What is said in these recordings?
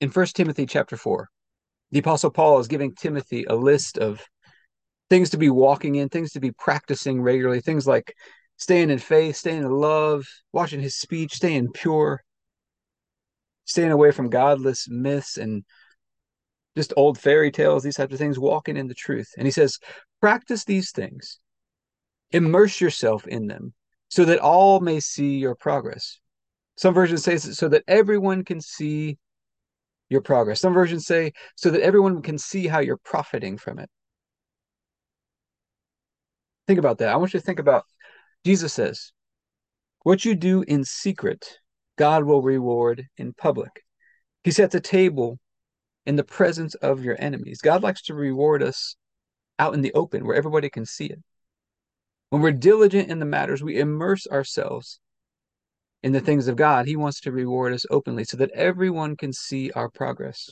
in 1 Timothy chapter 4, the Apostle Paul is giving Timothy a list of things to be walking in, things to be practicing regularly, things like staying in faith, staying in love, watching his speech, staying pure, staying away from godless myths and just old fairy tales, these types of things, walking in the truth. And he says, practice these things, immerse yourself in them, so that all may see your progress. Some versions say so that everyone can see your progress. Some versions say so that everyone can see how you're profiting from it. Think about that. I want you to think about Jesus says, What you do in secret, God will reward in public. He sets a table in the presence of your enemies. God likes to reward us out in the open where everybody can see it. When we're diligent in the matters, we immerse ourselves in the things of God. He wants to reward us openly so that everyone can see our progress.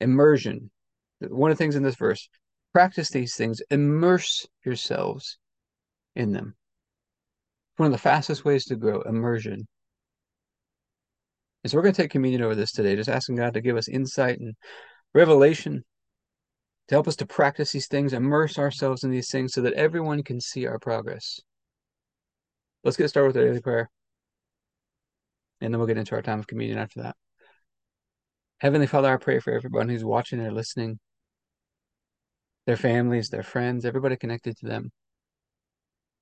Immersion. One of the things in this verse practice these things, immerse yourselves in them. One of the fastest ways to grow, immersion. And so we're going to take communion over this today, just asking God to give us insight and revelation to help us to practice these things, immerse ourselves in these things so that everyone can see our progress. Let's get started with our daily prayer. And then we'll get into our time of communion after that. Heavenly Father, I pray for everyone who's watching or listening, their families, their friends, everybody connected to them,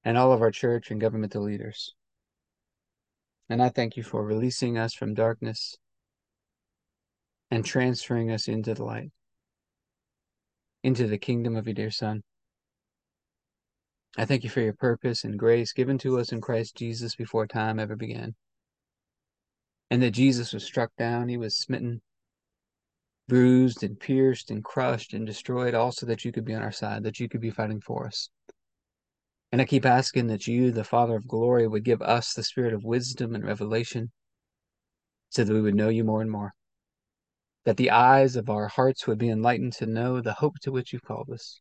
and all of our church and governmental leaders. And I thank you for releasing us from darkness and transferring us into the light, into the kingdom of your dear Son. I thank you for your purpose and grace given to us in Christ Jesus before time ever began. And that Jesus was struck down, he was smitten, bruised and pierced and crushed and destroyed, also that you could be on our side, that you could be fighting for us. And I keep asking that you, the Father of glory, would give us the spirit of wisdom and revelation so that we would know you more and more. That the eyes of our hearts would be enlightened to know the hope to which you've called us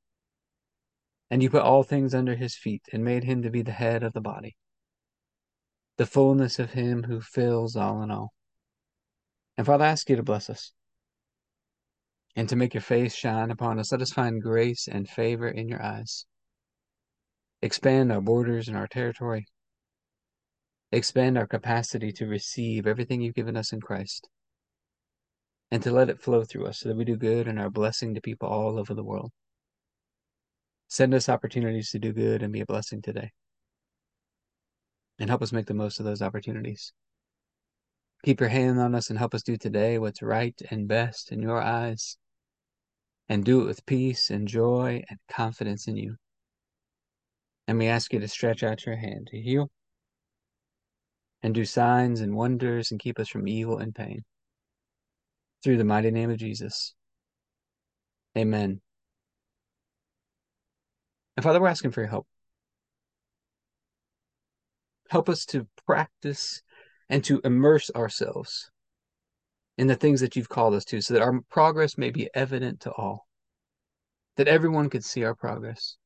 And you put all things under his feet, and made him to be the head of the body, the fullness of him who fills all in all. And Father, I ask you to bless us and to make your face shine upon us. Let us find grace and favor in your eyes. Expand our borders and our territory. Expand our capacity to receive everything you've given us in Christ and to let it flow through us so that we do good and are blessing to people all over the world. Send us opportunities to do good and be a blessing today. And help us make the most of those opportunities. Keep your hand on us and help us do today what's right and best in your eyes. And do it with peace and joy and confidence in you. And we ask you to stretch out your hand to heal and do signs and wonders and keep us from evil and pain. Through the mighty name of Jesus. Amen. And Father, we're asking for your help. Help us to practice and to immerse ourselves in the things that you've called us to so that our progress may be evident to all, that everyone could see our progress.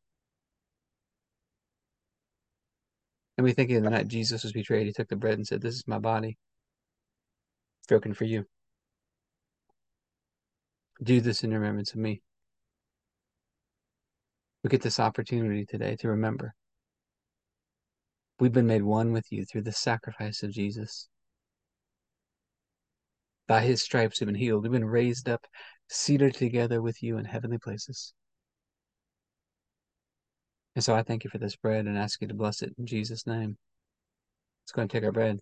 And we think in the night Jesus was betrayed, he took the bread and said, This is my body, broken for you. Do this in remembrance of me we get this opportunity today to remember. We've been made one with you through the sacrifice of Jesus. By his stripes we've been healed. We've been raised up, seated together with you in heavenly places. And so I thank you for this bread and ask you to bless it in Jesus' name. Let's go and take our bread.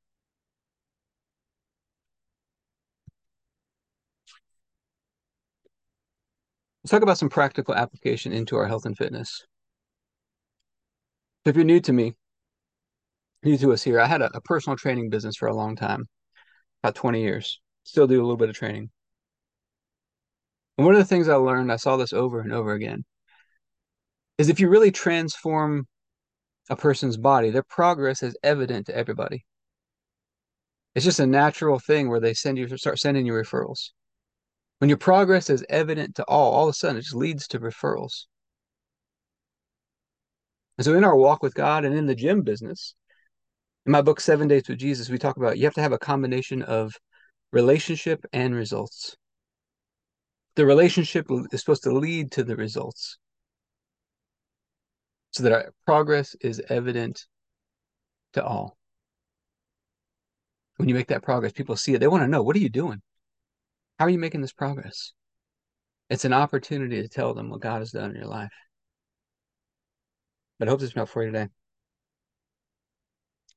Let's talk about some practical application into our health and fitness. If you're new to me, new to us here, I had a, a personal training business for a long time, about 20 years. Still do a little bit of training. And one of the things I learned, I saw this over and over again, is if you really transform a person's body, their progress is evident to everybody. It's just a natural thing where they send you start sending you referrals. When your progress is evident to all, all of a sudden it just leads to referrals. And so in our walk with God and in the gym business, in my book, Seven Days with Jesus, we talk about you have to have a combination of relationship and results. The relationship is supposed to lead to the results so that our progress is evident to all. When you make that progress, people see it. They want to know, what are you doing? How are you making this progress? It's an opportunity to tell them what God has done in your life. But I hope this helped for you today. If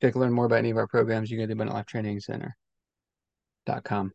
you'd like to learn more about any of our programs, you can go to AbundantLifeTrainingCenter.com.